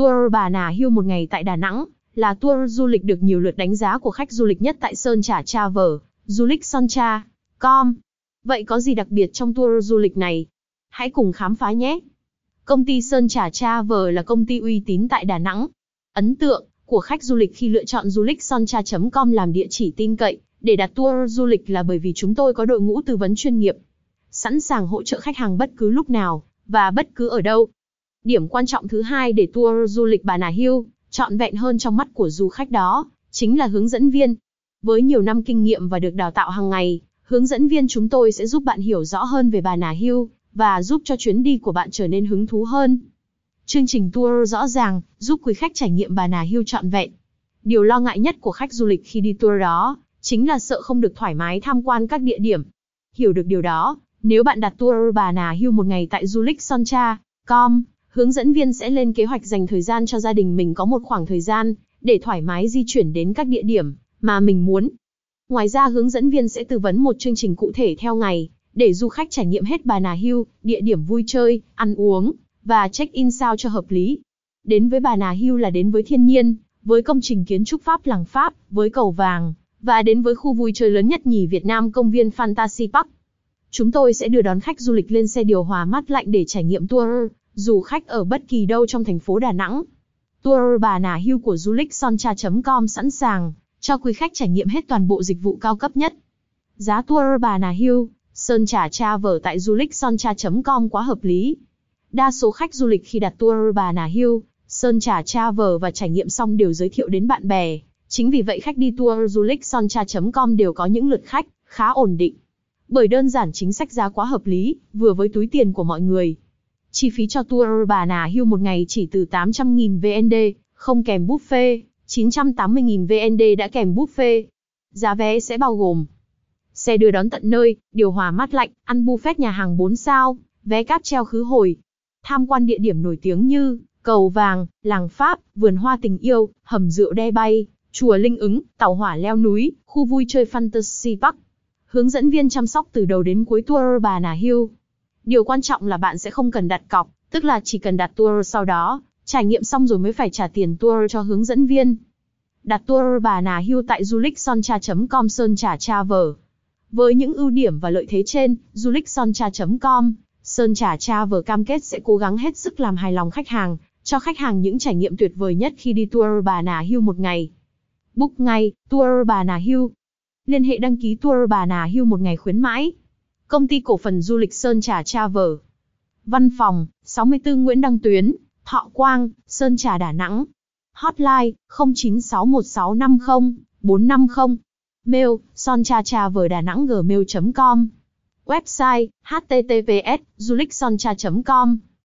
Tour Bà Nà Hưu một ngày tại Đà Nẵng là tour du lịch được nhiều lượt đánh giá của khách du lịch nhất tại Sơn Trà Travel, du lịch soncha.com. Vậy có gì đặc biệt trong tour du lịch này? Hãy cùng khám phá nhé! Công ty Sơn Trà Travel là công ty uy tín tại Đà Nẵng. Ấn tượng của khách du lịch khi lựa chọn du lịch soncha.com làm địa chỉ tin cậy để đặt tour du lịch là bởi vì chúng tôi có đội ngũ tư vấn chuyên nghiệp, sẵn sàng hỗ trợ khách hàng bất cứ lúc nào và bất cứ ở đâu. Điểm quan trọng thứ hai để tour du lịch Bà Nà Hills trọn vẹn hơn trong mắt của du khách đó, chính là hướng dẫn viên. Với nhiều năm kinh nghiệm và được đào tạo hàng ngày, hướng dẫn viên chúng tôi sẽ giúp bạn hiểu rõ hơn về Bà Nà Hills và giúp cho chuyến đi của bạn trở nên hứng thú hơn. Chương trình tour rõ ràng, giúp quý khách trải nghiệm Bà Nà Hills trọn vẹn. Điều lo ngại nhất của khách du lịch khi đi tour đó, chính là sợ không được thoải mái tham quan các địa điểm. Hiểu được điều đó, nếu bạn đặt tour Bà Nà Hills một ngày tại du lịch Soncha.com, hướng dẫn viên sẽ lên kế hoạch dành thời gian cho gia đình mình có một khoảng thời gian để thoải mái di chuyển đến các địa điểm mà mình muốn. Ngoài ra hướng dẫn viên sẽ tư vấn một chương trình cụ thể theo ngày để du khách trải nghiệm hết Bà Nà Hill, địa điểm vui chơi, ăn uống và check-in sao cho hợp lý. Đến với Bà Nà Hill là đến với thiên nhiên, với công trình kiến trúc Pháp làng Pháp, với cầu vàng và đến với khu vui chơi lớn nhất nhì Việt Nam công viên Fantasy Park. Chúng tôi sẽ đưa đón khách du lịch lên xe điều hòa mát lạnh để trải nghiệm tour, dù khách ở bất kỳ đâu trong thành phố Đà Nẵng. Tour Bà Nà Hưu của du lịch soncha.com sẵn sàng cho quý khách trải nghiệm hết toàn bộ dịch vụ cao cấp nhất. Giá tour Bà Nà Hưu, Sơn Trà vở tại du lịch soncha.com quá hợp lý. Đa số khách du lịch khi đặt tour Bà Nà Hưu, Sơn Trà vở và trải nghiệm xong đều giới thiệu đến bạn bè. Chính vì vậy khách đi tour du lịch soncha.com đều có những lượt khách khá ổn định. Bởi đơn giản chính sách giá quá hợp lý, vừa với túi tiền của mọi người. Chi phí cho tour Bà Nà Hưu một ngày chỉ từ 800.000 VND, không kèm buffet, 980.000 VND đã kèm buffet. Giá vé sẽ bao gồm xe đưa đón tận nơi, điều hòa mát lạnh, ăn buffet nhà hàng 4 sao, vé cáp treo khứ hồi. Tham quan địa điểm nổi tiếng như Cầu Vàng, Làng Pháp, Vườn Hoa Tình Yêu, Hầm Rượu Đe Bay, Chùa Linh Ứng, Tàu Hỏa Leo Núi, khu vui chơi Fantasy Park. Hướng dẫn viên chăm sóc từ đầu đến cuối tour Bà Nà Hill. Điều quan trọng là bạn sẽ không cần đặt cọc, tức là chỉ cần đặt tour sau đó, trải nghiệm xong rồi mới phải trả tiền tour cho hướng dẫn viên. Đặt tour Bà Nà hưu tại dulichsontra.com Sơn Trà Travel. Với những ưu điểm và lợi thế trên, dulichsontra.com Sơn Trà Travel cam kết sẽ cố gắng hết sức làm hài lòng khách hàng, cho khách hàng những trải nghiệm tuyệt vời nhất khi đi tour Bà Nà hưu một ngày. Book ngay, tour Bà Nà hưu, Liên hệ đăng ký tour Bà Nà hưu một ngày khuyến mãi. Công ty cổ phần du lịch Sơn Trà Travel. Văn phòng, 64 Nguyễn Đăng Tuyến, Thọ Quang, Sơn Trà Đà Nẵng. Hotline, 0961650450. Mail, sonchatraveldananggmail.com. Website, https, du lịch soncha.com.